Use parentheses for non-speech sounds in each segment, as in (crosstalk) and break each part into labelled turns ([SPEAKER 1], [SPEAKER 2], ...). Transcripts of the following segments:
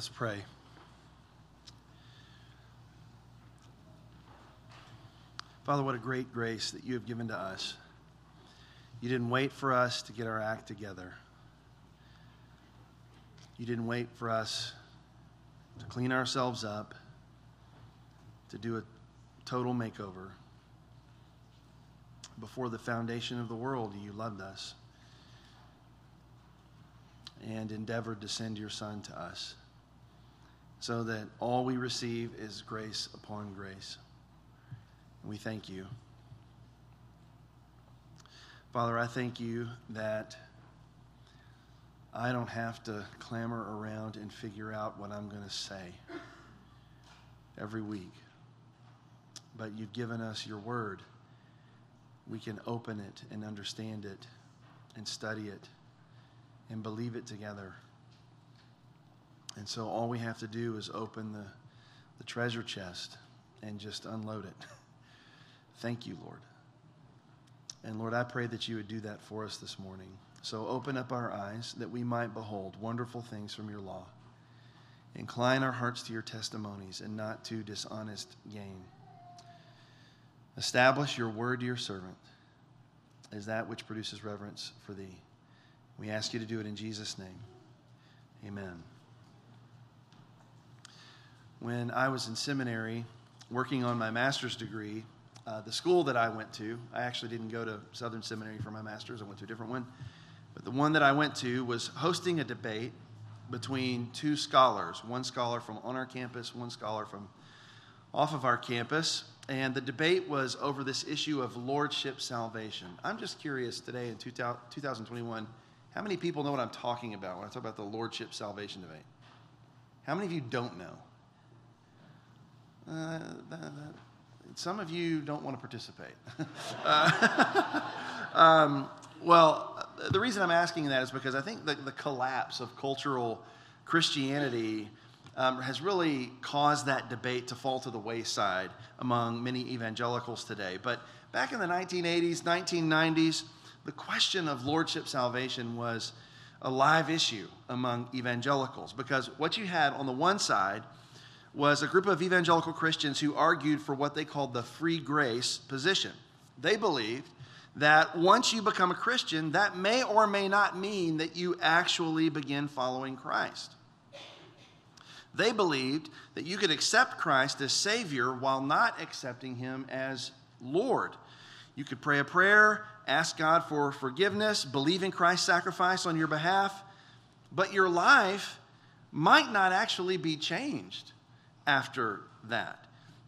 [SPEAKER 1] Let's pray. Father, what a great grace that you have given to us. You didn't wait for us to get our act together. You didn't wait for us to clean ourselves up, to do a total makeover. Before the foundation of the world, you loved us and endeavored to send your Son to us so that all we receive is grace upon grace. We thank you. Father, I thank you that I don't have to clamor around and figure out what I'm going to say every week. But you've given us your word. We can open it and understand it and study it and believe it together. And so all we have to do is open the, the treasure chest and just unload it. (laughs) Thank you, Lord. And Lord, I pray that you would do that for us this morning. So open up our eyes that we might behold wonderful things from your law. Incline our hearts to your testimonies and not to dishonest gain. Establish your word to your servant as that which produces reverence for thee. We ask you to do it in Jesus' name. Amen. When I was in seminary working on my master's degree, uh, the school that I went to, I actually didn't go to Southern Seminary for my master's, I went to a different one. But the one that I went to was hosting a debate between two scholars, one scholar from on our campus, one scholar from off of our campus. And the debate was over this issue of lordship salvation. I'm just curious today in 2021, how many people know what I'm talking about when I talk about the lordship salvation debate? How many of you don't know? Uh, that, that, some of you don't want to participate. (laughs) uh, (laughs) um, well, the reason I'm asking that is because I think the, the collapse of cultural Christianity um, has really caused that debate to fall to the wayside among many evangelicals today. But back in the 1980s, 1990s, the question of lordship salvation was a live issue among evangelicals because what you had on the one side was a group of evangelical Christians who argued for what they called the free grace position. They believed that once you become a Christian, that may or may not mean that you actually begin following Christ. They believed that you could accept Christ as Savior while not accepting Him as Lord. You could pray a prayer, ask God for forgiveness, believe in Christ's sacrifice on your behalf, but your life might not actually be changed after that.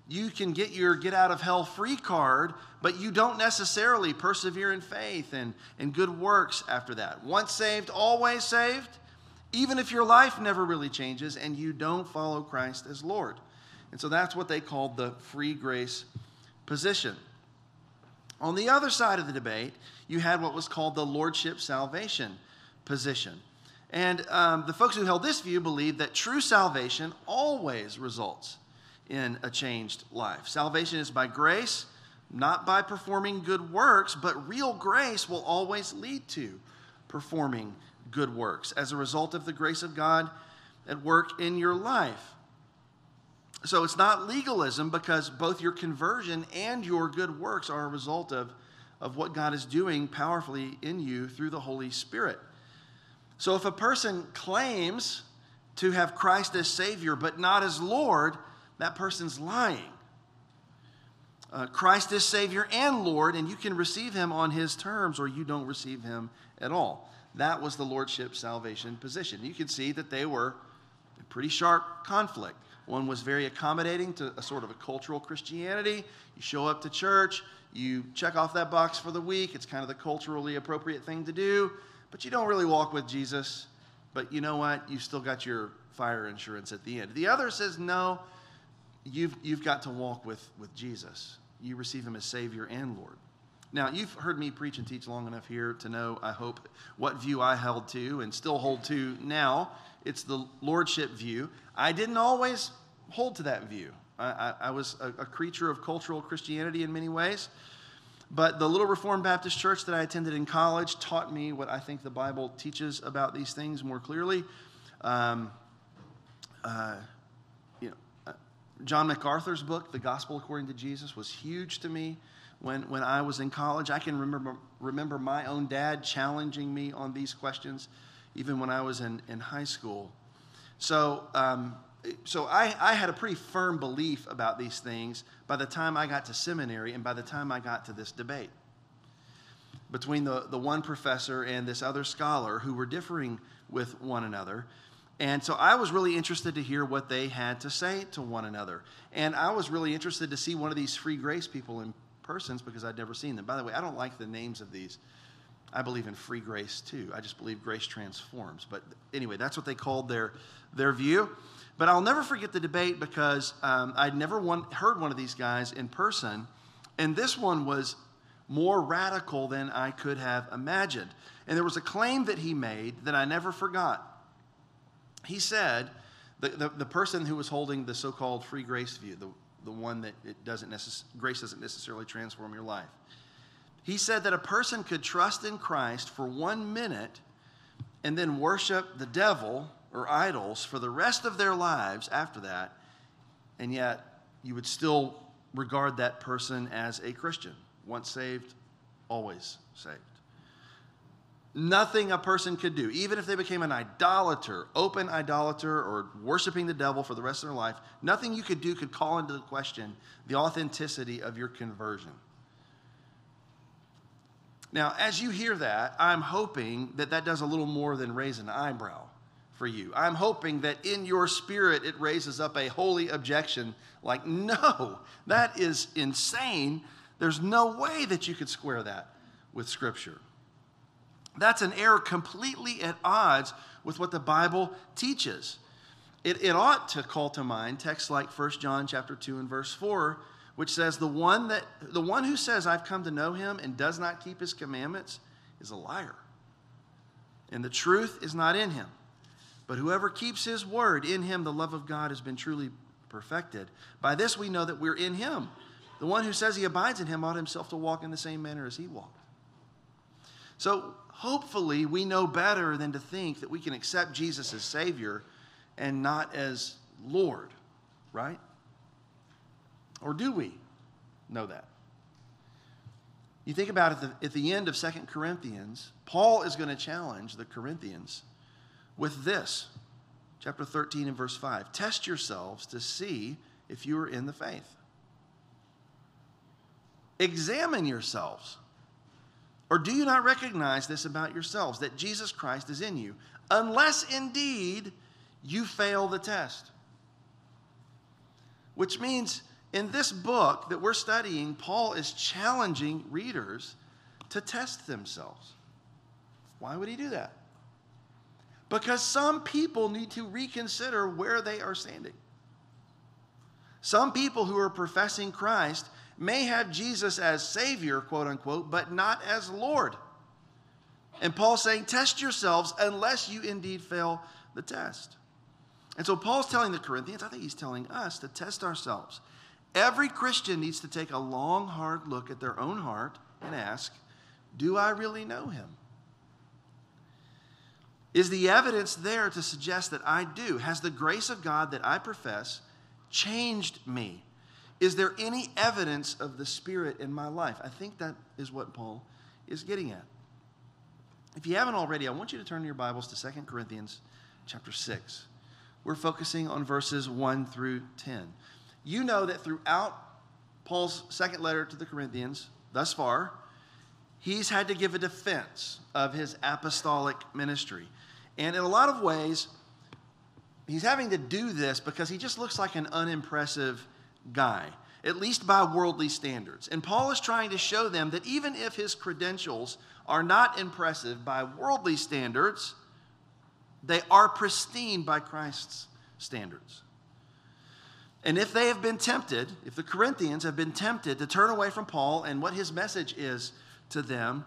[SPEAKER 1] You can get your get out of hell free card, but you don't necessarily persevere in faith and, and good works after that. Once saved, always saved, even if your life never really changes and you don't follow Christ as Lord. And so that's what they called the free grace position. On the other side of the debate, you had what was called the lordship salvation position. And um, the folks who held this view believed that true salvation always results in a changed life. Salvation is by grace, not by performing good works, but real grace will always lead to performing good works as a result of the grace of God at work in your life. So it's not legalism because both your conversion and your good works are a result of, of what God is doing powerfully in you through the Holy Spirit. So if a person claims to have Christ as Savior but not as Lord, that person's lying. Uh, Christ is Savior and Lord, and you can receive Him on His terms or you don't receive Him at all. That was the Lordship salvation position. You can see that they were in pretty sharp conflict. One was very accommodating to a sort of a cultural Christianity. You show up to church, you check off that box for the week, it's kind of the culturally appropriate thing to do but you don't really walk with Jesus. But you know what? You've still got your fire insurance at the end. The other says, no, you've, you've got to walk with, with Jesus. You receive him as Savior and Lord. Now, you've heard me preach and teach long enough here to know, I hope, what view I held to and still hold to now. It's the Lordship view. I didn't always hold to that view. I, I, I was a, a creature of cultural Christianity in many ways. But the little Reformed Baptist church that I attended in college taught me what I think the Bible teaches about these things more clearly. Um, uh, you know, uh, John MacArthur's book, The Gospel According to Jesus, was huge to me when, when I was in college. I can remember, remember my own dad challenging me on these questions, even when I was in, in high school. So, um, so I, I had a pretty firm belief about these things by the time I got to seminary and by the time I got to this debate between the, the one professor and this other scholar who were differing with one another. And so I was really interested to hear what they had to say to one another. And I was really interested to see one of these free grace people in persons because I'd never seen them. By the way, I don't like the names of these. I believe in free grace too. I just believe grace transforms. But anyway, that's what they called their, their view. But I'll never forget the debate because um, I'd never one, heard one of these guys in person. And this one was more radical than I could have imagined. And there was a claim that he made that I never forgot. He said, the, the, the person who was holding the so called free grace view, the, the one that it doesn't necess- grace doesn't necessarily transform your life, he said that a person could trust in Christ for one minute and then worship the devil or idols for the rest of their lives after that, and yet you would still regard that person as a Christian. Once saved, always saved. Nothing a person could do, even if they became an idolater, open idolater, or worshiping the devil for the rest of their life, nothing you could do could call into question the authenticity of your conversion. Now, as you hear that, I'm hoping that that does a little more than raise an eyebrow for you. I'm hoping that in your spirit it raises up a holy objection like, no, that is insane. There's no way that you could square that with Scripture. That's an error completely at odds with what the Bible teaches. It, it ought to call to mind texts like 1 John chapter 2 and verse 4, which says, the one, that, the one who says, I've come to know him and does not keep his commandments is a liar. And the truth is not in him. But whoever keeps his word, in him the love of God has been truly perfected. By this we know that we're in him. The one who says he abides in him ought himself to walk in the same manner as he walked. So hopefully we know better than to think that we can accept Jesus as Savior and not as Lord, right? Or do we know that? You think about it at the, at the end of Second Corinthians, Paul is going to challenge the Corinthians with this chapter 13 and verse 5 Test yourselves to see if you are in the faith. Examine yourselves. Or do you not recognize this about yourselves, that Jesus Christ is in you, unless indeed you fail the test? Which means in this book that we're studying, Paul is challenging readers to test themselves. Why would he do that? Because some people need to reconsider where they are standing. Some people who are professing Christ may have Jesus as Savior, quote unquote, but not as Lord. And Paul's saying, Test yourselves unless you indeed fail the test. And so Paul's telling the Corinthians, I think he's telling us to test ourselves. Every Christian needs to take a long, hard look at their own heart and ask, Do I really know him? Is the evidence there to suggest that I do? Has the grace of God that I profess changed me? Is there any evidence of the Spirit in my life? I think that is what Paul is getting at. If you haven't already, I want you to turn your Bibles to 2 Corinthians chapter 6. We're focusing on verses 1 through 10. You know that throughout Paul's second letter to the Corinthians, thus far, he's had to give a defense of his apostolic ministry. And in a lot of ways, he's having to do this because he just looks like an unimpressive guy, at least by worldly standards. And Paul is trying to show them that even if his credentials are not impressive by worldly standards, they are pristine by Christ's standards. And if they have been tempted, if the Corinthians have been tempted to turn away from Paul and what his message is to them,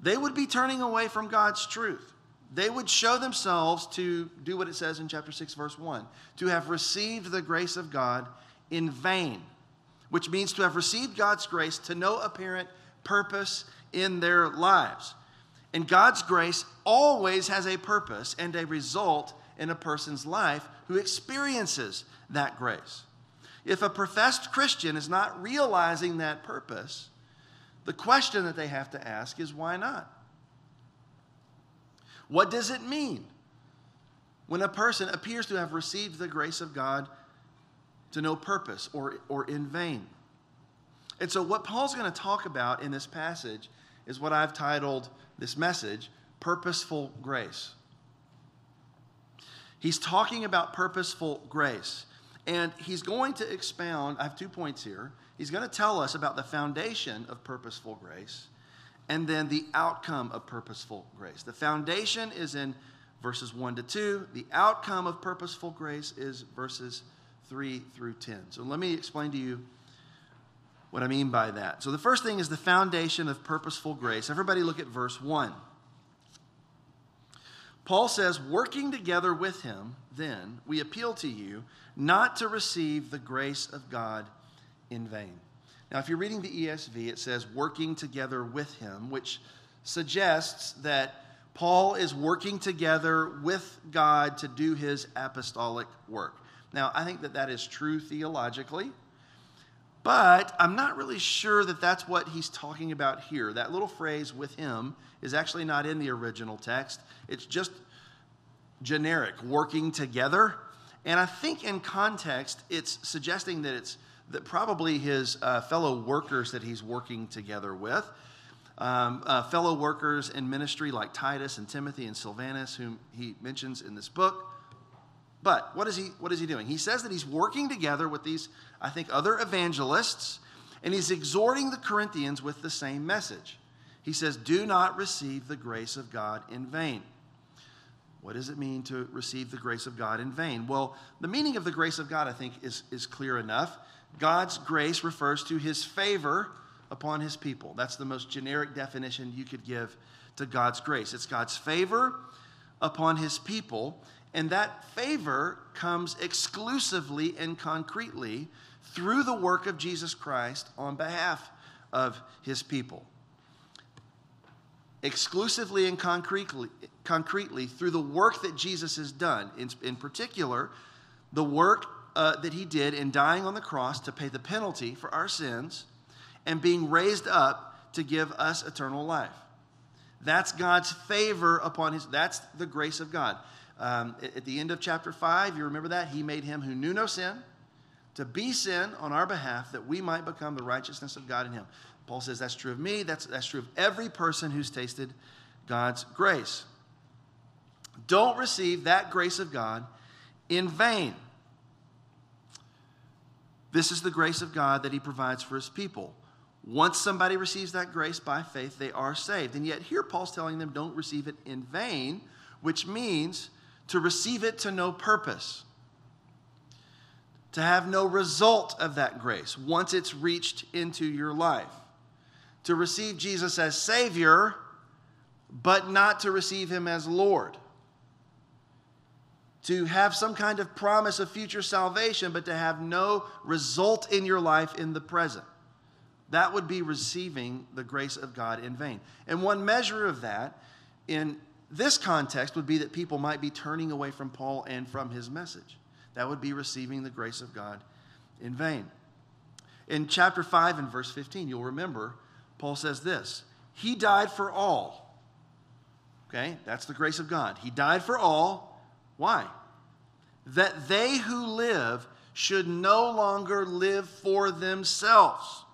[SPEAKER 1] they would be turning away from God's truth. They would show themselves to do what it says in chapter 6, verse 1 to have received the grace of God in vain, which means to have received God's grace to no apparent purpose in their lives. And God's grace always has a purpose and a result in a person's life who experiences that grace. If a professed Christian is not realizing that purpose, the question that they have to ask is why not? What does it mean when a person appears to have received the grace of God to no purpose or, or in vain? And so, what Paul's going to talk about in this passage is what I've titled this message Purposeful Grace. He's talking about purposeful grace. And he's going to expound, I have two points here. He's going to tell us about the foundation of purposeful grace and then the outcome of purposeful grace. The foundation is in verses 1 to 2, the outcome of purposeful grace is verses 3 through 10. So let me explain to you what I mean by that. So the first thing is the foundation of purposeful grace. Everybody look at verse 1. Paul says, Working together with him, then, we appeal to you not to receive the grace of God in vain. Now, if you're reading the ESV, it says, Working together with him, which suggests that Paul is working together with God to do his apostolic work. Now, I think that that is true theologically. But I'm not really sure that that's what he's talking about here. That little phrase with him is actually not in the original text, it's just generic, working together. And I think in context, it's suggesting that it's that probably his uh, fellow workers that he's working together with. Um, uh, fellow workers in ministry like Titus and Timothy and Silvanus, whom he mentions in this book. But what is he what is he doing? He says that he's working together with these I think other evangelists and he's exhorting the Corinthians with the same message. He says, "Do not receive the grace of God in vain." What does it mean to receive the grace of God in vain? Well, the meaning of the grace of God, I think, is, is clear enough. God's grace refers to his favor upon his people. That's the most generic definition you could give to God's grace. It's God's favor upon his people. And that favor comes exclusively and concretely through the work of Jesus Christ on behalf of his people. Exclusively and concretely, concretely through the work that Jesus has done. In, in particular, the work uh, that he did in dying on the cross to pay the penalty for our sins and being raised up to give us eternal life. That's God's favor upon his, that's the grace of God. Um, at the end of chapter 5, you remember that? He made him who knew no sin to be sin on our behalf that we might become the righteousness of God in him. Paul says that's true of me, that's, that's true of every person who's tasted God's grace. Don't receive that grace of God in vain. This is the grace of God that he provides for his people. Once somebody receives that grace by faith, they are saved. And yet, here Paul's telling them don't receive it in vain, which means to receive it to no purpose, to have no result of that grace once it's reached into your life, to receive Jesus as Savior, but not to receive Him as Lord. To have some kind of promise of future salvation, but to have no result in your life in the present. That would be receiving the grace of God in vain. And one measure of that in this context would be that people might be turning away from Paul and from his message. That would be receiving the grace of God in vain. In chapter 5 and verse 15, you'll remember, Paul says this He died for all. Okay, that's the grace of God. He died for all. Why? That they who live should no longer live for themselves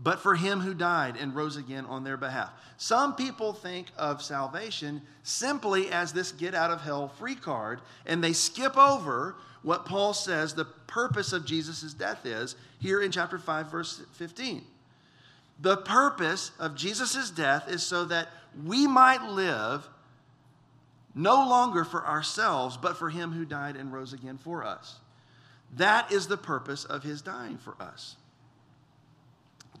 [SPEAKER 1] but for him who died and rose again on their behalf. Some people think of salvation simply as this get out of hell free card, and they skip over what Paul says the purpose of Jesus' death is here in chapter 5, verse 15. The purpose of Jesus' death is so that we might live no longer for ourselves, but for him who died and rose again for us. That is the purpose of his dying for us.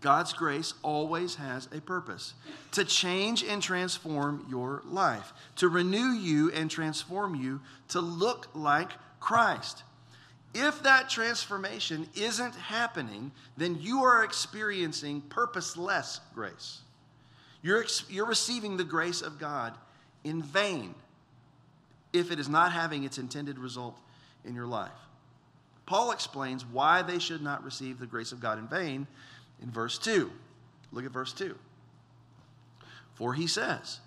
[SPEAKER 1] God's grace always has a purpose to change and transform your life, to renew you and transform you to look like Christ. If that transformation isn't happening, then you are experiencing purposeless grace. You're, you're receiving the grace of God in vain. If it is not having its intended result in your life. Paul explains why they should not receive the grace of God in vain in verse 2. Look at verse 2. For he says,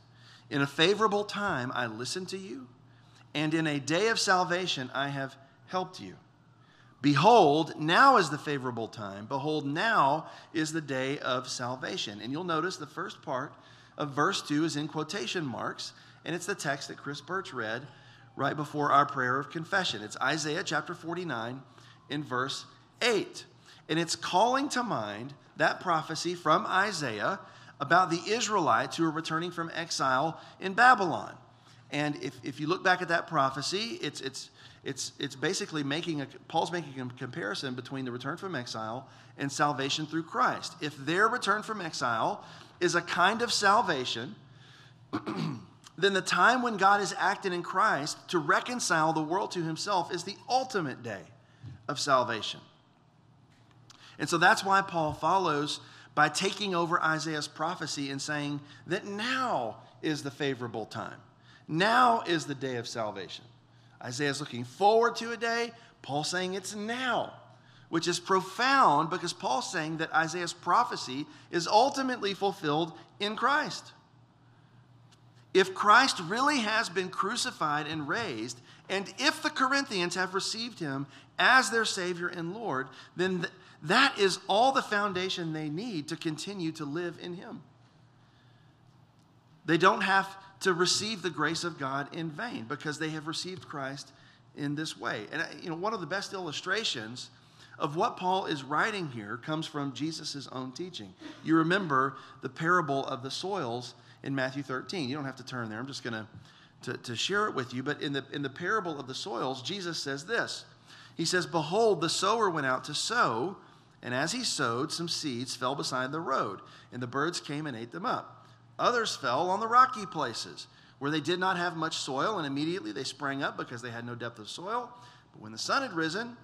[SPEAKER 1] In a favorable time I listened to you, and in a day of salvation I have helped you. Behold, now is the favorable time. Behold, now is the day of salvation. And you'll notice the first part of verse 2 is in quotation marks, and it's the text that Chris Birch read right before our prayer of confession. It's Isaiah chapter 49 in verse 8. And it's calling to mind that prophecy from Isaiah about the Israelites who are returning from exile in Babylon. And if, if you look back at that prophecy, it's, it's, it's, it's basically making a, Paul's making a comparison between the return from exile and salvation through Christ. If their return from exile is a kind of salvation, (clears throat) then the time when God is acting in Christ to reconcile the world to himself is the ultimate day of salvation. And so that's why Paul follows by taking over Isaiah's prophecy and saying that now is the favorable time. Now is the day of salvation. Isaiah's looking forward to a day. Paul saying it's now, which is profound because Paul's saying that Isaiah's prophecy is ultimately fulfilled in Christ. If Christ really has been crucified and raised, and if the Corinthians have received him as their Savior and Lord, then th- that is all the foundation they need to continue to live in him. They don't have to receive the grace of God in vain because they have received Christ in this way. And you know, one of the best illustrations of what Paul is writing here comes from Jesus' own teaching. You remember the parable of the soils in Matthew 13. You don't have to turn there. I'm just going to, to share it with you. But in the, in the parable of the soils, Jesus says this. He says, Behold, the sower went out to sow, and as he sowed, some seeds fell beside the road, and the birds came and ate them up. Others fell on the rocky places where they did not have much soil, and immediately they sprang up because they had no depth of soil. But when the sun had risen,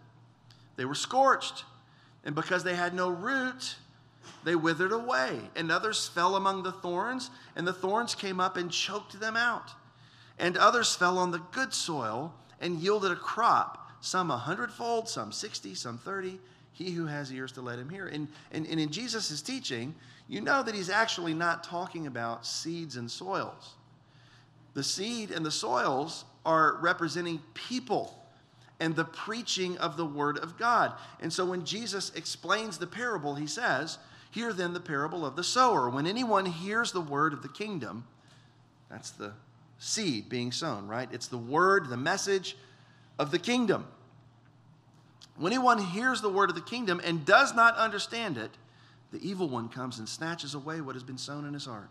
[SPEAKER 1] they were scorched. And because they had no root, they withered away. And others fell among the thorns, and the thorns came up and choked them out. And others fell on the good soil and yielded a crop, some a hundredfold, some sixty, some thirty. He who has ears to let him hear. And, and, and in Jesus' teaching, you know that he's actually not talking about seeds and soils. The seed and the soils are representing people and the preaching of the word of God. And so when Jesus explains the parable, he says, Hear then the parable of the sower. When anyone hears the word of the kingdom, that's the seed being sown, right? It's the word, the message of the kingdom. When anyone hears the word of the kingdom and does not understand it, the evil one comes and snatches away what has been sown in his heart.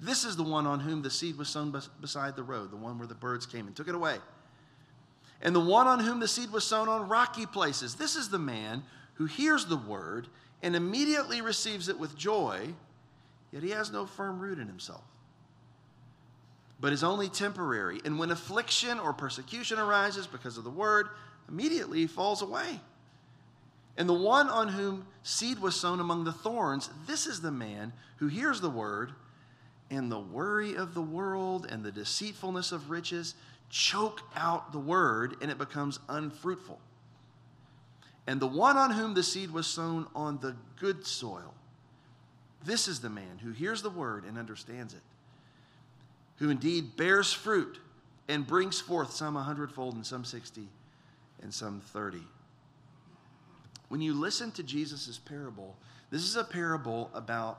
[SPEAKER 1] This is the one on whom the seed was sown beside the road, the one where the birds came and took it away. And the one on whom the seed was sown on rocky places. This is the man who hears the word and immediately receives it with joy, yet he has no firm root in himself, but is only temporary. And when affliction or persecution arises because of the word, immediately he falls away. And the one on whom seed was sown among the thorns, this is the man who hears the word, and the worry of the world and the deceitfulness of riches choke out the word, and it becomes unfruitful. And the one on whom the seed was sown on the good soil, this is the man who hears the word and understands it, who indeed bears fruit and brings forth some a hundredfold and some sixty and some thirty. When you listen to Jesus' parable, this is a parable about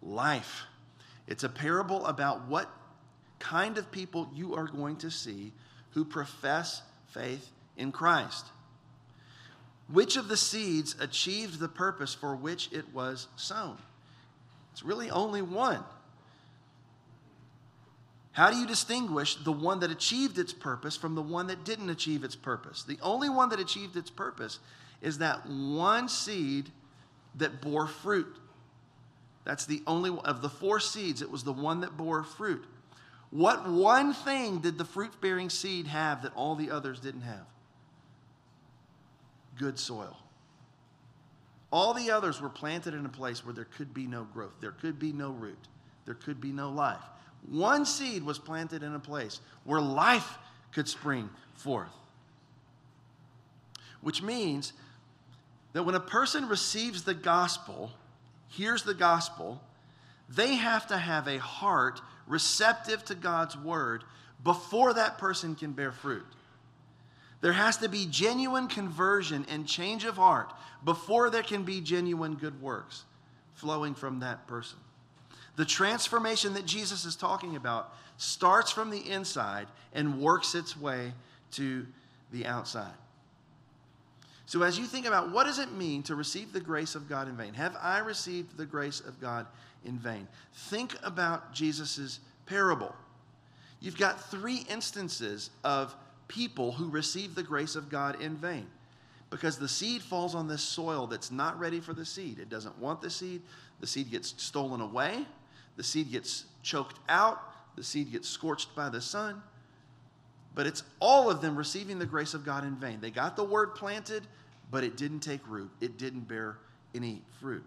[SPEAKER 1] life. It's a parable about what kind of people you are going to see who profess faith in Christ. Which of the seeds achieved the purpose for which it was sown? It's really only one. How do you distinguish the one that achieved its purpose from the one that didn't achieve its purpose? The only one that achieved its purpose is that one seed that bore fruit. That's the only of the four seeds, it was the one that bore fruit. What one thing did the fruit bearing seed have that all the others didn't have? Good soil. All the others were planted in a place where there could be no growth, there could be no root, there could be no life. One seed was planted in a place where life could spring forth. Which means that when a person receives the gospel, hears the gospel, they have to have a heart receptive to God's word before that person can bear fruit. There has to be genuine conversion and change of heart before there can be genuine good works flowing from that person. The transformation that Jesus is talking about starts from the inside and works its way to the outside. So as you think about what does it mean to receive the grace of God in vain? Have I received the grace of God in vain? Think about Jesus' parable. You've got three instances of people who receive the grace of God in vain. Because the seed falls on this soil that's not ready for the seed. It doesn't want the seed. The seed gets stolen away. The seed gets choked out. The seed gets scorched by the sun. But it's all of them receiving the grace of God in vain. They got the word planted, but it didn't take root, it didn't bear any fruit.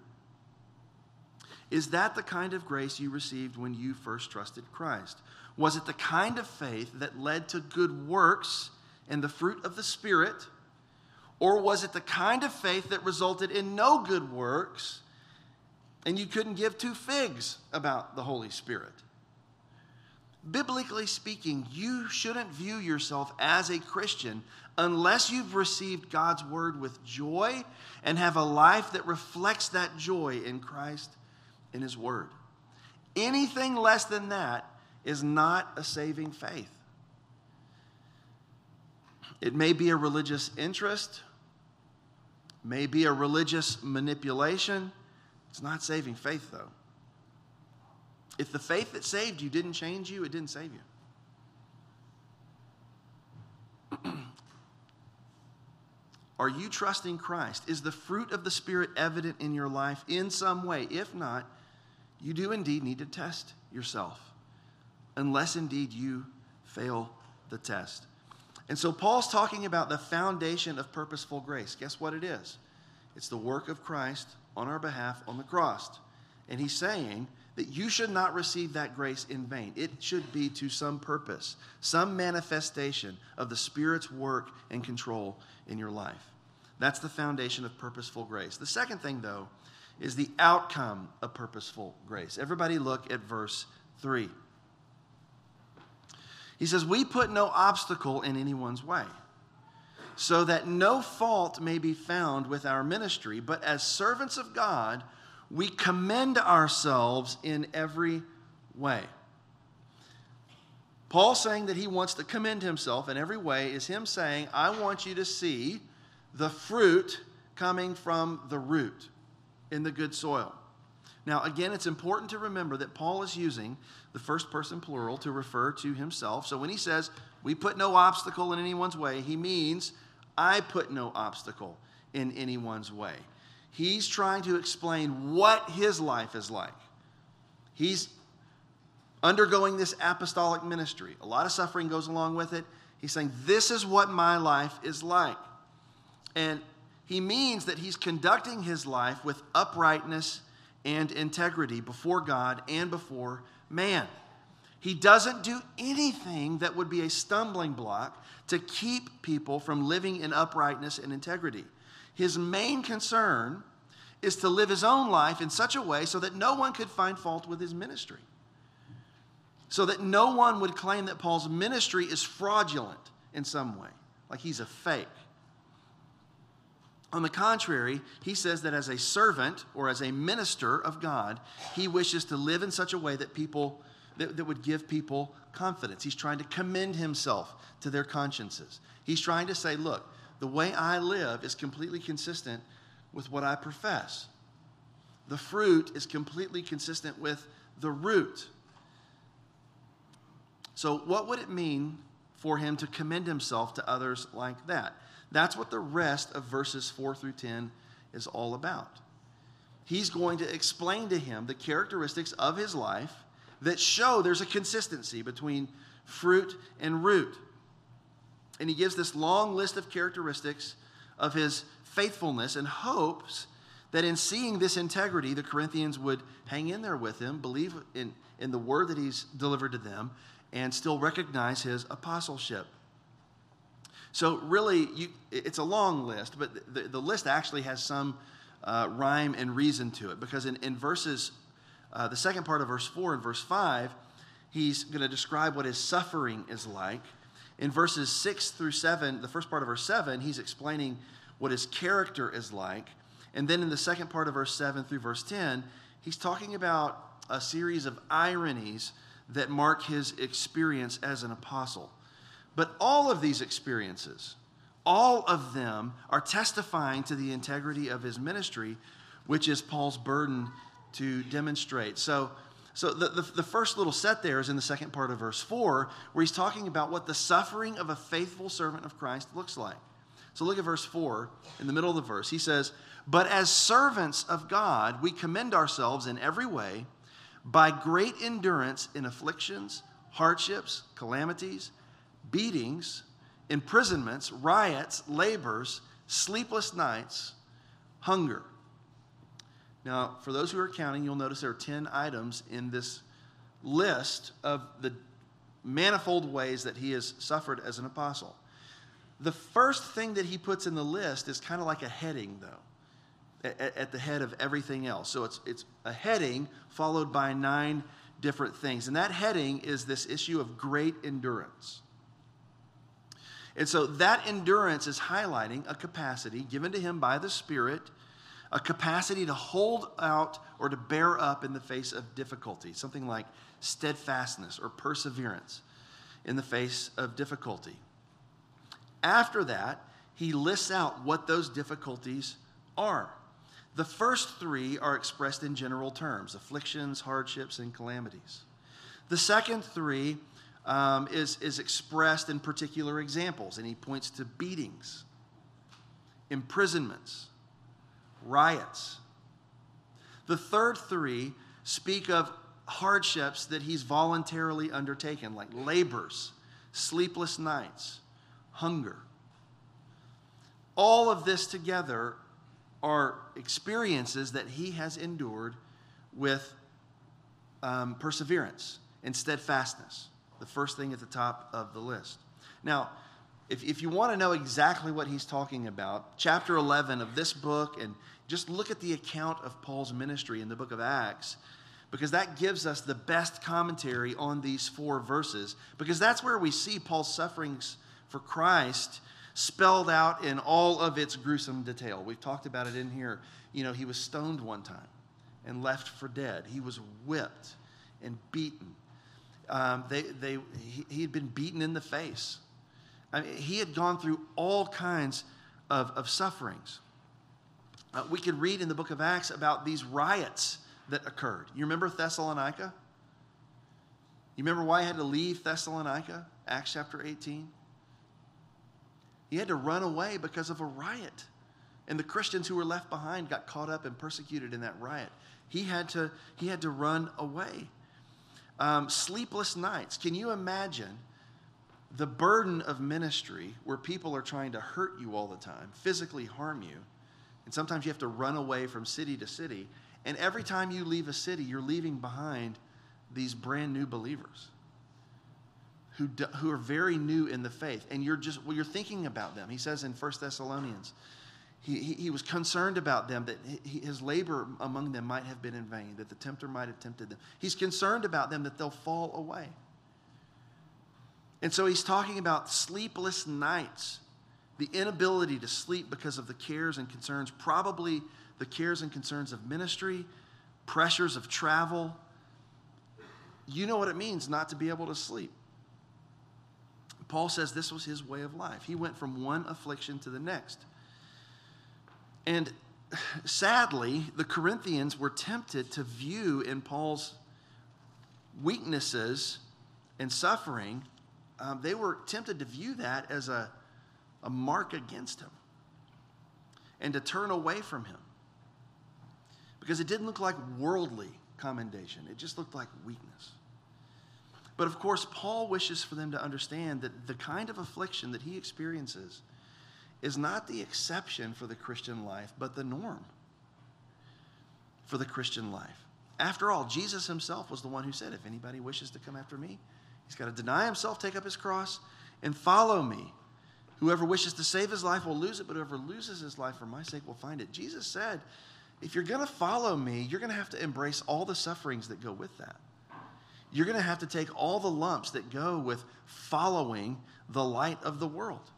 [SPEAKER 1] Is that the kind of grace you received when you first trusted Christ? Was it the kind of faith that led to good works and the fruit of the Spirit? Or was it the kind of faith that resulted in no good works and you couldn't give two figs about the Holy Spirit? Biblically speaking, you shouldn't view yourself as a Christian unless you've received God's word with joy and have a life that reflects that joy in Christ and His word. Anything less than that is not a saving faith. It may be a religious interest, may be a religious manipulation. It's not saving faith, though. If the faith that saved you didn't change you, it didn't save you. (clears throat) Are you trusting Christ? Is the fruit of the Spirit evident in your life in some way? If not, you do indeed need to test yourself unless indeed you fail the test. And so Paul's talking about the foundation of purposeful grace. Guess what it is? It's the work of Christ on our behalf on the cross. And he's saying that you should not receive that grace in vain. It should be to some purpose, some manifestation of the Spirit's work and control in your life. That's the foundation of purposeful grace. The second thing, though, is the outcome of purposeful grace. Everybody look at verse 3. He says, We put no obstacle in anyone's way, so that no fault may be found with our ministry, but as servants of God, we commend ourselves in every way. Paul saying that he wants to commend himself in every way is him saying, I want you to see the fruit coming from the root in the good soil. Now, again, it's important to remember that Paul is using the first person plural to refer to himself. So when he says, We put no obstacle in anyone's way, he means, I put no obstacle in anyone's way. He's trying to explain what his life is like. He's undergoing this apostolic ministry. A lot of suffering goes along with it. He's saying, This is what my life is like. And he means that he's conducting his life with uprightness and integrity before God and before man. He doesn't do anything that would be a stumbling block to keep people from living in uprightness and integrity. His main concern is to live his own life in such a way so that no one could find fault with his ministry. So that no one would claim that Paul's ministry is fraudulent in some way, like he's a fake. On the contrary, he says that as a servant or as a minister of God, he wishes to live in such a way that people that, that would give people confidence. He's trying to commend himself to their consciences. He's trying to say, look, the way I live is completely consistent with what I profess. The fruit is completely consistent with the root. So, what would it mean for him to commend himself to others like that? That's what the rest of verses 4 through 10 is all about. He's going to explain to him the characteristics of his life that show there's a consistency between fruit and root. And he gives this long list of characteristics of his faithfulness and hopes that in seeing this integrity, the Corinthians would hang in there with him, believe in, in the word that he's delivered to them, and still recognize his apostleship. So, really, you, it's a long list, but the, the list actually has some uh, rhyme and reason to it because in, in verses, uh, the second part of verse 4 and verse 5, he's going to describe what his suffering is like. In verses 6 through 7, the first part of verse 7, he's explaining what his character is like. And then in the second part of verse 7 through verse 10, he's talking about a series of ironies that mark his experience as an apostle. But all of these experiences, all of them are testifying to the integrity of his ministry, which is Paul's burden to demonstrate. So, so the, the, the, first little set there is in the second part of verse 4, where he's talking about what the suffering of a faithful servant of Christ looks like. So look at verse 4 in the middle of the verse. He says, But as servants of God, we commend ourselves in every way by great endurance in afflictions, hardships, calamities, beatings, imprisonments, riots, labors, sleepless nights, hunger. Now, for those who are counting, you'll notice there are 10 items in this list of the manifold ways that he has suffered as an apostle. The first thing that he puts in the list is kind of like a heading, though at, at the head of everything else. So it's, it's a heading followed by nine different things. And that heading is this issue of great endurance. And so that endurance is highlighting a capacity given to him by the Spirit, a capacity to hold out or to bear up in the face of difficulty, something like steadfastness or perseverance in the face of difficulty. After that, he lists out what those difficulties are. The first three are expressed in general terms afflictions, hardships, and calamities. The second three um, is, is expressed in particular examples, and he points to beatings, imprisonments, riots. The third three speak of hardships that he's voluntarily undertaken, like labors, sleepless nights, hunger. All of this together are experiences that he has endured with um, perseverance and steadfastness. The first thing at the top of the list. Now, if, if you want to know exactly what he's talking about, chapter 11 of this book, and just look at the account of Paul's ministry in the book of Acts, because that gives us the best commentary on these four verses, because that's where we see Paul's sufferings for Christ spelled out in all of its gruesome detail. We've talked about it in here. You know, he was stoned one time and left for dead. He was whipped and beaten. Um, they, they, he, he, had been beaten in the face. I mean, he had gone through all kinds of, of sufferings. Uh, we could read in the book of Acts about these riots that occurred. You remember Thessalonica? You remember why he had to leave Thessalonica? Acts chapter 18. He had to run away because of a riot. And the Christians who were left behind got caught up and persecuted in that riot. He had to, he had to run away. Um, sleepless nights. Can you imagine the burden of ministry where people are trying to hurt you all the time, physically harm you? And sometimes you have to run away from city to city. And every time you leave a city, you're leaving behind these brand new believers who, do, who are very new in the faith, and you're just well, you're thinking about them. He says in 1 Thessalonians, he, he, was concerned about them, that his labor among them might have been in vain, that the tempter might have tempted them. He's concerned about them that they'll fall away. And so he's talking about sleepless nights, the inability to sleep because of the cares and concerns, probably the cares and concerns of ministry, pressures of travel. You know what it means not to be able to sleep. Paul says this was his way of life. He went from one affliction to the next. And sadly, the Corinthians were tempted to view in Paul's weaknesses and suffering, um, they were tempted to view that as a, a mark against him and to turn away from him because it didn't look like worldly commendation, it just looked like weakness. But of course, Paul wishes for them to understand that the kind of affliction that he experiences is not the exception for the Christian life, but the norm for the Christian life. After all, Jesus himself was the one who said, If anybody wishes to come after me, he's got to deny himself, take up his cross, and follow me. Whoever wishes to save his life will lose it, but whoever loses his life for my sake will find it. Jesus said, if you're going to follow me, you're going to have to embrace all the sufferings that go with that. You're going to have to take all the lumps that go with following the light of the world.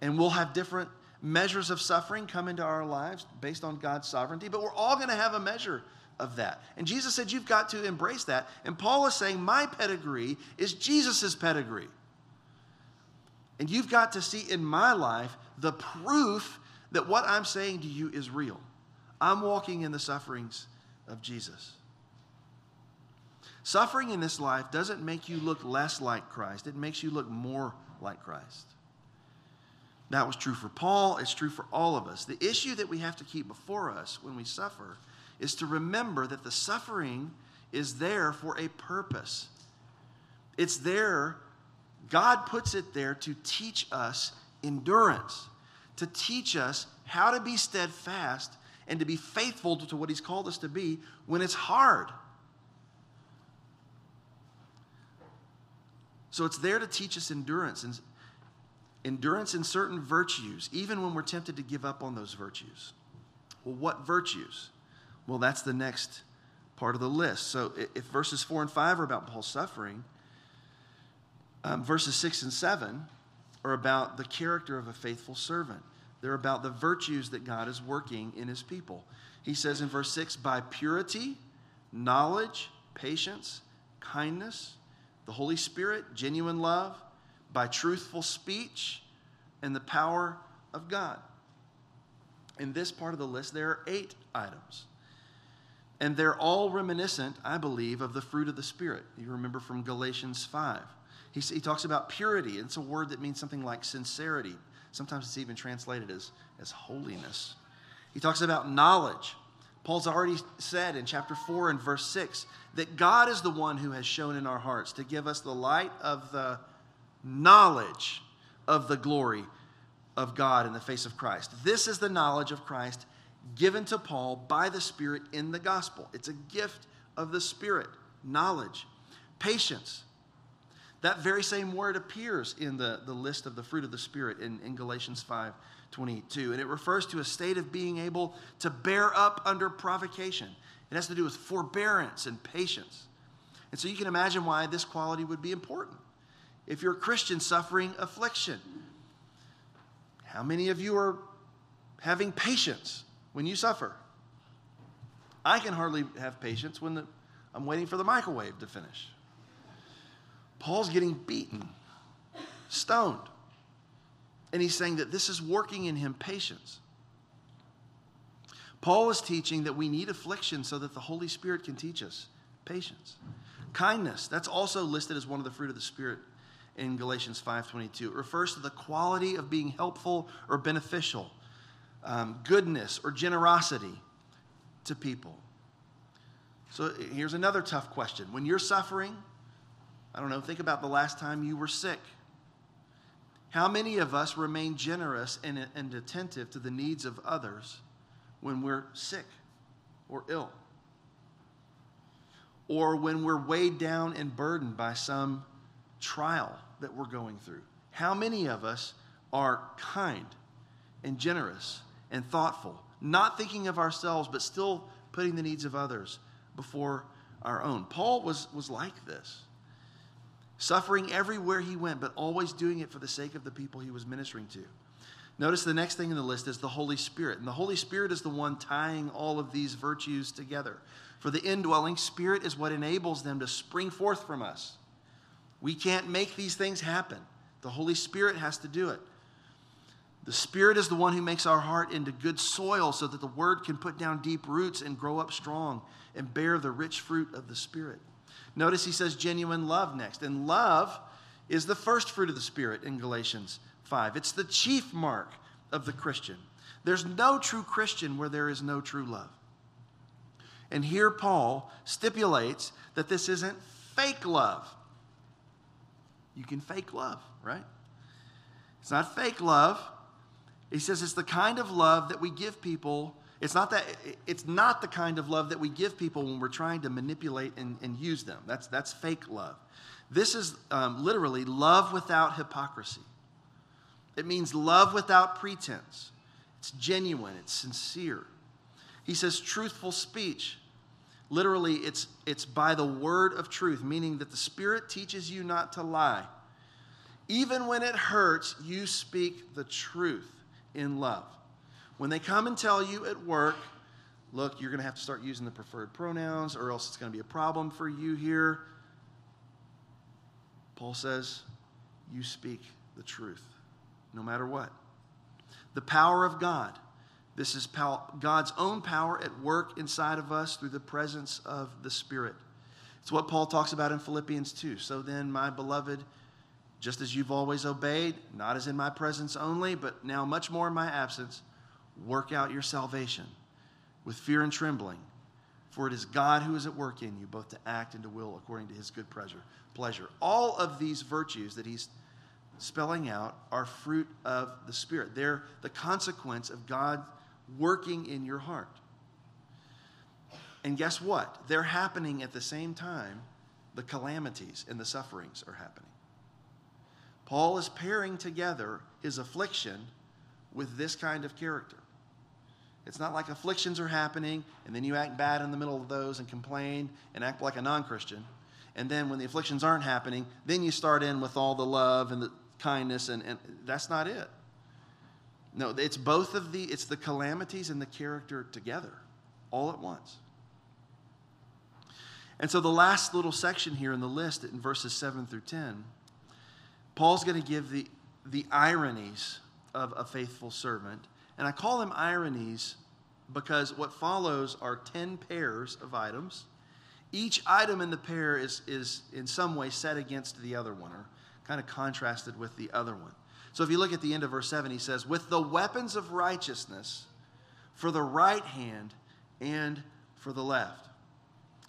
[SPEAKER 1] And we'll have different measures of suffering come into our lives based on God's sovereignty, but we're all going to have a measure of that. And Jesus said, You've got to embrace that. And Paul is saying, My pedigree is Jesus' pedigree. And you've got to see in my life the proof that what I'm saying to you is real. I'm walking in the sufferings of Jesus. Suffering in this life doesn't make you look less like Christ, it makes you look more like Christ. That was true for Paul, it's true for all of us. The issue that we have to keep before us when we suffer is to remember that the suffering is there for a purpose. It's there, God puts it there to teach us endurance, to teach us how to be steadfast and to be faithful to what He's called us to be when it's hard. So it's there to teach us endurance and endurance in certain virtues, even when we're tempted to give up on those virtues. Well, what virtues? Well, that's the next part of the list. So if verses 4 and 5 are about Paul's suffering, um, verses 6 and 7 are about the character of a faithful servant. They're about the virtues that God is working in his people. He says in verse 6 by purity, knowledge, patience, kindness, the Holy Spirit, genuine love, by truthful speech, and the power of God. In this part of the list, there are eight items. And they're all reminiscent, I believe, of the fruit of the Spirit. You remember from Galatians 5. He, he talks about purity. It's a word that means something like sincerity. Sometimes it's even translated as, as holiness. He talks about knowledge. Paul's already said in chapter 4 and verse 6 that God is the one who has shone in our hearts to give us the light of the knowledge of the glory of God in the face of Christ. This is the knowledge of Christ given to Paul by the Spirit in the gospel. It's a gift of the Spirit, knowledge, patience. That very same word appears in the, the list of the fruit of the Spirit in, in Galatians 5 22. And it refers to a state of being able to bear up under provocation. It has to do with forbearance and patience. And so you can imagine why this quality would be important. If you're a Christian suffering affliction, how many of you are having patience when you suffer. I can hardly have patience when the, I'm waiting for the microwave to finish. Paul's getting beaten, stoned. And he's saying that this is working in him patience. Paul is teaching that we need affliction so that the Holy Spirit can teach us patience. Kindness, that's also listed as one of the fruit of the Spirit in Galatians 5:22. It refers to the quality of being helpful or beneficial um, goodness or generosity to people. So here's another tough question. When you're suffering, I don't know, think about the last time you were sick. How many of us remain generous and, and attentive to the needs of others when we're sick or ill? Or when we're weighed down and burdened by some trial that we're going through? How many of us are kind and generous and thoughtful, not thinking of ourselves, but still putting the needs of others before our own. Paul was, was like this, suffering everywhere he went, but always doing it for the sake of the people he was ministering to. Notice the next thing in the list is the Holy Spirit. And the Holy Spirit is the one tying all of these virtues together. For the indwelling Spirit is what enables them to spring forth from us. We can't make these things happen, the Holy Spirit has to do it. The Spirit is the one who makes our heart into good soil so that the Word can put down deep roots and grow up strong and bear the rich fruit of the Spirit. Notice he says genuine love next. And love is the first fruit of the Spirit in Galatians 5. It's the chief mark of the Christian. There's no true Christian where there is no true love. And here Paul stipulates that this isn't fake love. You can fake love, right? It's not fake love. He says it's the kind of love that we give people. It's not that it's not the kind of love that we give people when we're trying to manipulate and, and use them. That's that's fake love. This is um, literally love without hypocrisy. It means love without pretense. It's genuine, it's sincere. He says truthful speech. Literally, it's, it's by the word of truth, meaning that the Spirit teaches you not to lie. Even when it hurts, you speak the truth in love. When they come and tell you at work, look, you're going to have to start using the preferred pronouns or else it's going to be a problem for you here. Paul says, you speak the truth no matter what. The power of God. This is God's own power at work inside of us through the presence of the Spirit. It's what Paul talks about in Philippians 2. So then, my beloved, just as you've always obeyed, not as in my presence only, but now much more in my absence, work out your salvation with fear and trembling. For it is God who is at work in you, both to act and to will according to his good pleasure. pleasure. All of these virtues that he's spelling out are fruit of the Spirit. They're the consequence of God working in your heart. And guess what? They're happening at the same time the calamities and the sufferings are happening. Paul is pairing together his affliction with this kind of character. It's not like afflictions are happening and then you act bad in the middle of those and complain and act like a non Christian. And then when the afflictions aren't happening, then you start in with all the love and the kindness, and, and that's not it. No, it's both of the, it's the calamities and the character together, all at once. And so the last little section here in the list in verses 7 through 10 Paul's going to give the, the ironies of a faithful servant. And I call them ironies because what follows are 10 pairs of items. Each item in the pair is, is in some way set against the other one or kind of contrasted with the other one. So if you look at the end of verse 7, he says, With the weapons of righteousness for the right hand and for the left.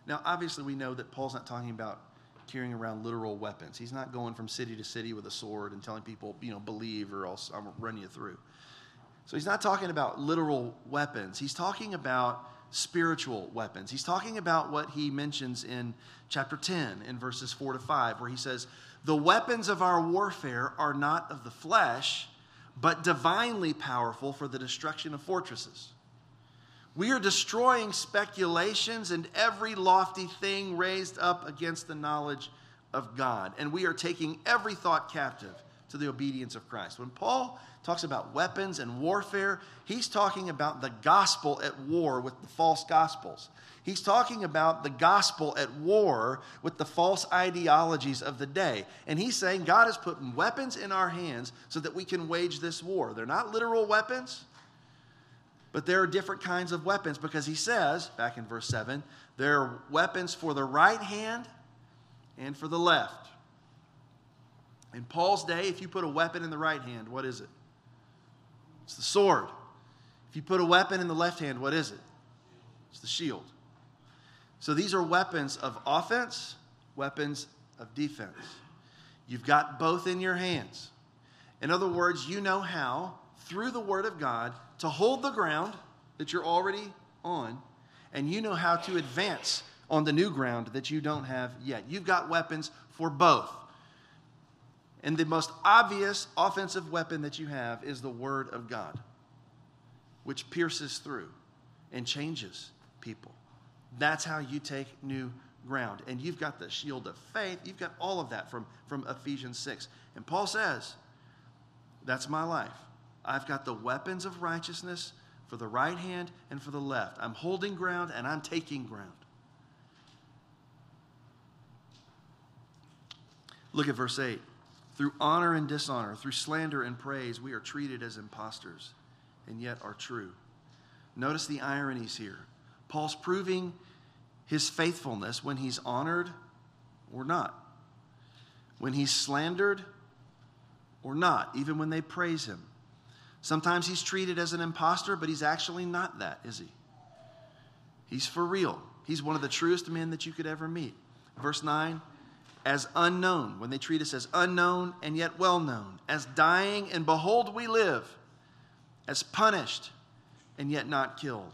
[SPEAKER 1] Now, obviously, we know that Paul's not talking about carrying around literal weapons. He's not going from city to city with a sword and telling people, you know, believe or else I'll run you through. So he's not talking about literal weapons. He's talking about spiritual weapons. He's talking about what he mentions in chapter 10 in verses 4 to 5, where he says, The weapons of our warfare are not of the flesh, but divinely powerful for the destruction of fortresses. We are destroying speculations and every lofty thing raised up against the knowledge of God. And we are taking every thought captive to the obedience of Christ. When Paul talks about weapons and warfare, he's talking about the gospel at war with the false gospels. He's talking about the gospel at war with the false ideologies of the day. And he's saying God has put weapons in our hands so that we can wage this war. They're not literal weapons, but there are different kinds of weapons because he says, back in verse 7, there are weapons for the right hand and for the left. In Paul's day, if you put a weapon in the right hand, what is it? It's the sword. If you put a weapon in the left hand, what is it? It's the shield. So these are weapons of offense, weapons of defense. You've got both in your hands. In other words, you know how, through the Word of God, to hold the ground that you're already on, and you know how to advance on the new ground that you don't have yet. You've got weapons for both. And the most obvious offensive weapon that you have is the Word of God, which pierces through and changes people. That's how you take new ground. And you've got the shield of faith. You've got all of that from, from Ephesians 6. And Paul says, That's my life. I've got the weapons of righteousness for the right hand and for the left. I'm holding ground and I'm taking ground. Look at verse 8. Through honor and dishonor, through slander and praise, we are treated as impostors and yet are true. Notice the ironies here. Paul's proving his faithfulness when he's honored or not, when he's slandered or not, even when they praise him. Sometimes he's treated as an impostor, but he's actually not that, is he? He's for real. He's one of the truest men that you could ever meet. Verse 9, as unknown, when they treat us as unknown and yet well known, as dying and behold we live, as punished and yet not killed.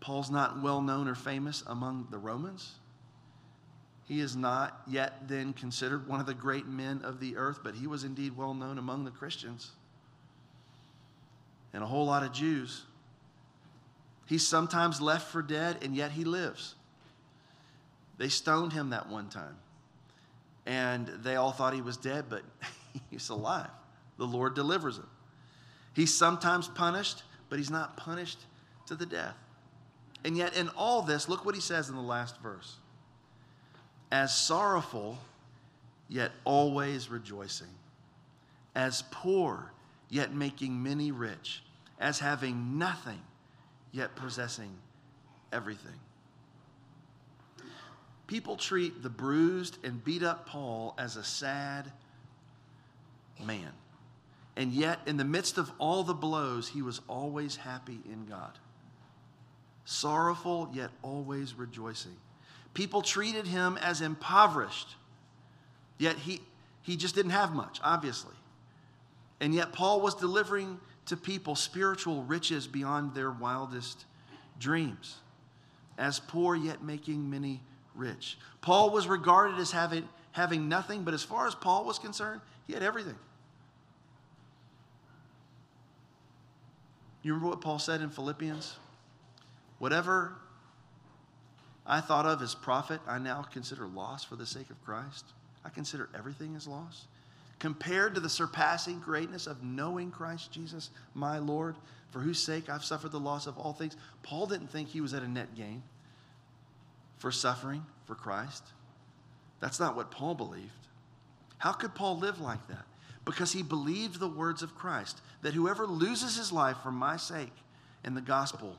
[SPEAKER 1] Paul's not well known or famous among the Romans. He is not yet then considered one of the great men of the earth, but he was indeed well known among the Christians and a whole lot of Jews. He's sometimes left for dead, and yet he lives. They stoned him that one time, and they all thought he was dead, but (laughs) he's alive. The Lord delivers him. He's sometimes punished, but he's not punished to the death. And yet, in all this, look what he says in the last verse as sorrowful, yet always rejoicing, as poor, yet making many rich, as having nothing, yet possessing everything. People treat the bruised and beat up Paul as a sad man. And yet, in the midst of all the blows, he was always happy in God. Sorrowful, yet always rejoicing. People treated him as impoverished, yet he, he just didn't have much, obviously. And yet, Paul was delivering to people spiritual riches beyond their wildest dreams, as poor, yet making many rich. Paul was regarded as having, having nothing, but as far as Paul was concerned, he had everything. You remember what Paul said in Philippians? Whatever I thought of as profit, I now consider loss for the sake of Christ. I consider everything as loss. Compared to the surpassing greatness of knowing Christ Jesus, my Lord, for whose sake I've suffered the loss of all things. Paul didn't think he was at a net gain for suffering for Christ. That's not what Paul believed. How could Paul live like that? because he believed the words of Christ that whoever loses his life for my sake and the gospel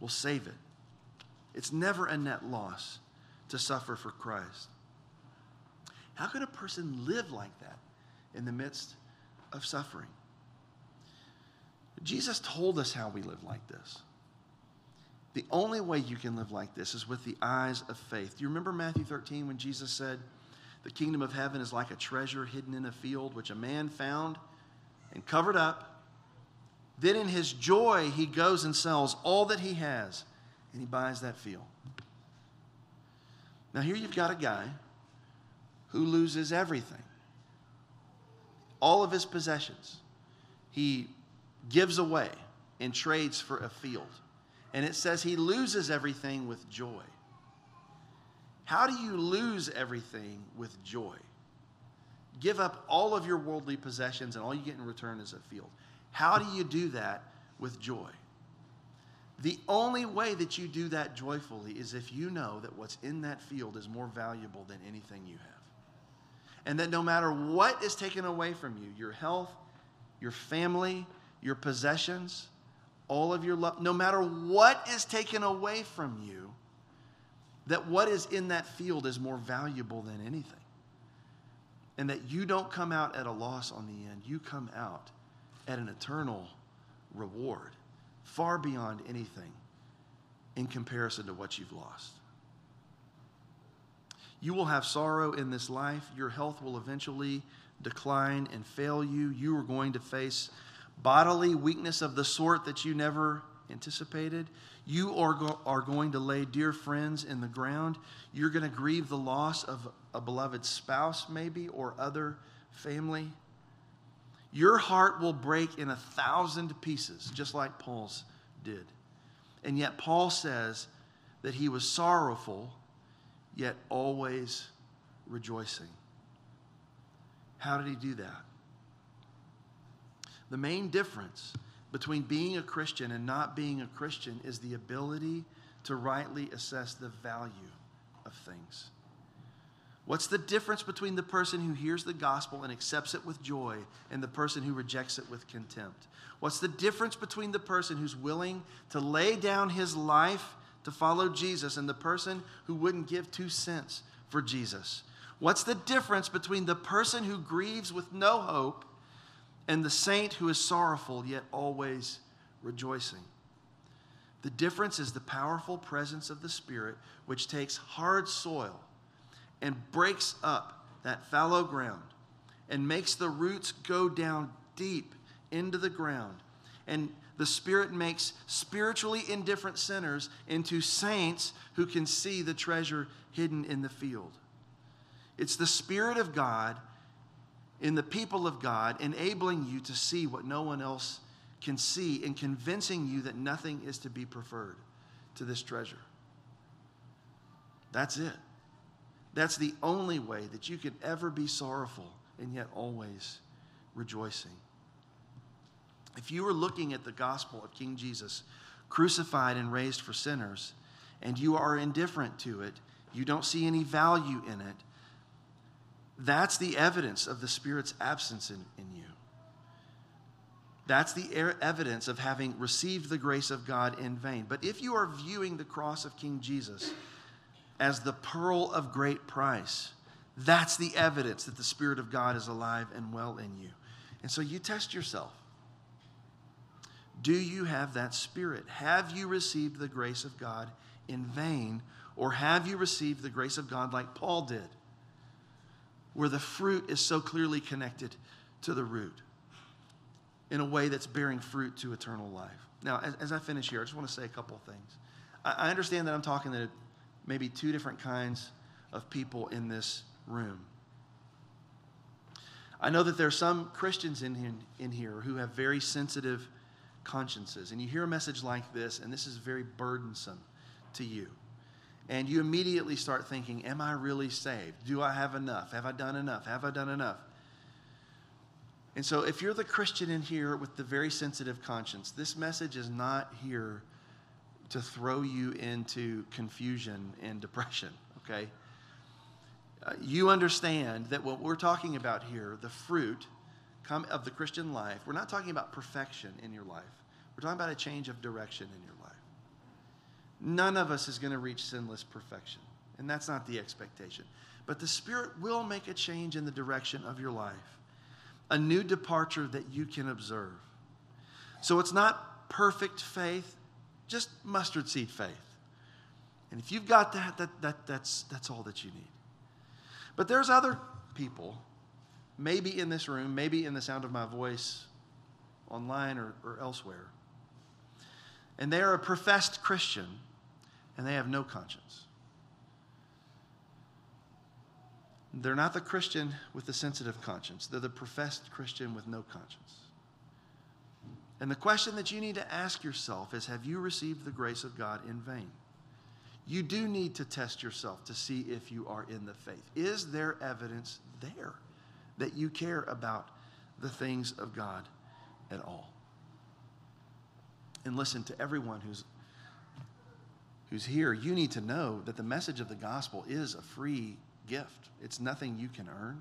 [SPEAKER 1] will save it. It's never a net loss to suffer for Christ. How could a person live like that in the midst of suffering? Jesus told us how we live like this. The only way you can live like this is with the eyes of faith. Do you remember Matthew 13 when Jesus said, the kingdom of heaven is like a treasure hidden in a field, which a man found and covered up. Then, in his joy, he goes and sells all that he has and he buys that field. Now, here you've got a guy who loses everything, all of his possessions. He gives away and trades for a field. And it says he loses everything with joy. How do you lose everything with joy? Give up all of your worldly possessions, and all you get in return is a field. How do you do that with joy? The only way that you do that joyfully is if you know that what's in that field is more valuable than anything you have. And that no matter what is taken away from you your health, your family, your possessions, all of your love no matter what is taken away from you, that what is in that field is more valuable than anything. And that you don't come out at a loss on the end, you come out at an eternal reward, far beyond anything in comparison to what you've lost. You will have sorrow in this life. Your health will eventually decline and fail you. You are going to face bodily weakness of the sort that you never anticipated. You are, go- are going to lay dear friends in the ground. You're going to grieve the loss of a beloved spouse, maybe, or other family. Your heart will break in a thousand pieces, just like Paul's did. And yet, Paul says that he was sorrowful, yet always rejoicing. How did he do that? The main difference between being a Christian and not being a Christian is the ability to rightly assess the value of things. What's the difference between the person who hears the gospel and accepts it with joy and the person who rejects it with contempt? What's the difference between the person who's willing to lay down his life to follow Jesus and the person who wouldn't give two cents for Jesus? What's the difference between the person who grieves with no hope and the saint who is sorrowful yet always rejoicing. The difference is the powerful presence of the Spirit, which takes hard soil and breaks up that fallow ground and makes the roots go down deep into the ground. And the Spirit makes spiritually indifferent sinners into saints who can see the treasure hidden in the field. It's the Spirit of God in the people of God, enabling you to see what no one else can see and convincing you that nothing is to be preferred to this treasure. That's it. That's the only way that you could ever be sorrowful and yet always rejoicing. If you were looking at the gospel of King Jesus, crucified and raised for sinners, and you are indifferent to it, you don't see any value in it, that's the evidence of the Spirit's absence in, in you. That's the evidence of having received the grace of God in vain. But if you are viewing the cross of King Jesus as the pearl of great price, that's the evidence that the Spirit of God is alive and well in you. And so you test yourself. Do you have that Spirit? Have you received the grace of God in vain? Or have you received the grace of God like Paul did? Where the fruit is so clearly connected to the root in a way that's bearing fruit to eternal life. Now, as, as I finish here, I just want to say a couple of things. I, I understand that I'm talking to maybe two different kinds of people in this room. I know that there are some Christians in, in, in here who have very sensitive consciences, and you hear a message like this, and this is very burdensome to you and you immediately start thinking, Am I really saved? Do I have enough? Have I done enough? Have I done enough? And so, if you're the Christian in here with the very sensitive conscience, this message is not here to throw you into confusion and depression, (laughs) okay? Uh, you understand that what we're talking about here, the fruit of the Christian life, we're not talking about perfection in your life. We're talking about a change of direction in your life. None of us is going to reach sinless perfection, and that's not the expectation. But the Spirit will make a change in the direction of your life, a new departure that you can observe. So it's not perfect faith, just mustard seed faith. And if you've got that, that, that that's, that's all that you need. But there's other people, maybe in this room, maybe in the sound of my voice, online or, or elsewhere, and they are a professed Christian and they have no conscience. They're not the Christian with the sensitive conscience, they're the professed Christian with no conscience. And the question that you need to ask yourself is Have you received the grace of God in vain? You do need to test yourself to see if you are in the faith. Is there evidence there that you care about the things of God at all? And listen to everyone who's who's here, you need to know that the message of the gospel is a free gift. It's nothing you can earn.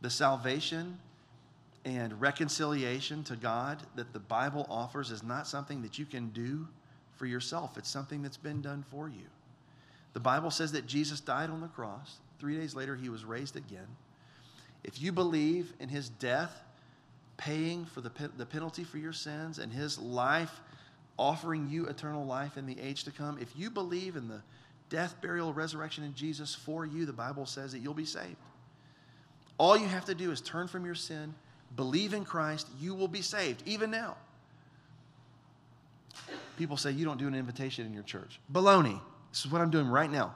[SPEAKER 1] The salvation and reconciliation to God that the Bible offers is not something that you can do for yourself, it's something that's been done for you. The Bible says that Jesus died on the cross. Three days later, he was raised again. If you believe in his death, paying for the, the penalty for your sins, and his life offering you eternal life in the age to come, if you believe in the death, burial, resurrection in Jesus for you, the Bible says that you'll be saved. All you have to do is turn from your sin, believe in Christ, you will be saved, even now. People say you don't do an invitation in your church. Baloney. This is what I'm doing right now.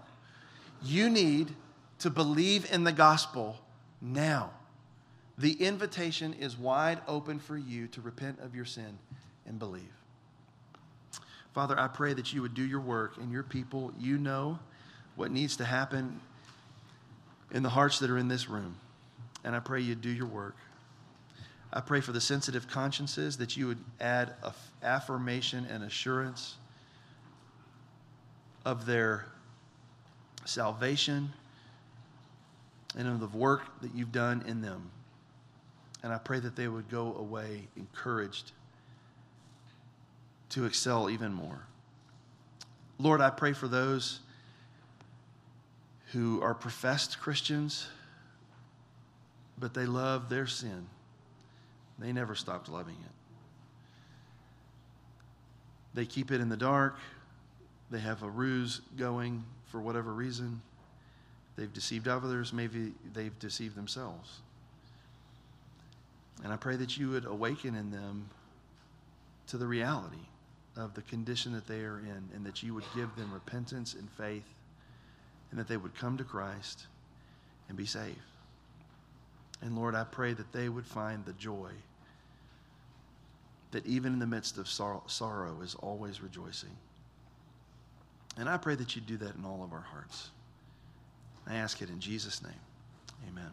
[SPEAKER 1] You need to believe in the gospel now. The invitation is wide open for you to repent of your sin and believe. Father, I pray that you would do your work in your people. You know what needs to happen in the hearts that are in this room. And I pray you'd do your work. I pray for the sensitive consciences that you would add affirmation and assurance of their salvation and of the work that you've done in them. And I pray that they would go away encouraged to excel even more. Lord, I pray for those who are professed Christians, but they love their sin. They never stopped loving it. They keep it in the dark. They have a ruse going for whatever reason. They've deceived others. Maybe they've deceived themselves. And I pray that you would awaken in them to the reality of the condition that they are in, and that you would give them repentance and faith, and that they would come to Christ, and be saved. And Lord, I pray that they would find the joy that even in the midst of sorrow, sorrow is always rejoicing. And I pray that you do that in all of our hearts. I ask it in Jesus' name. Amen.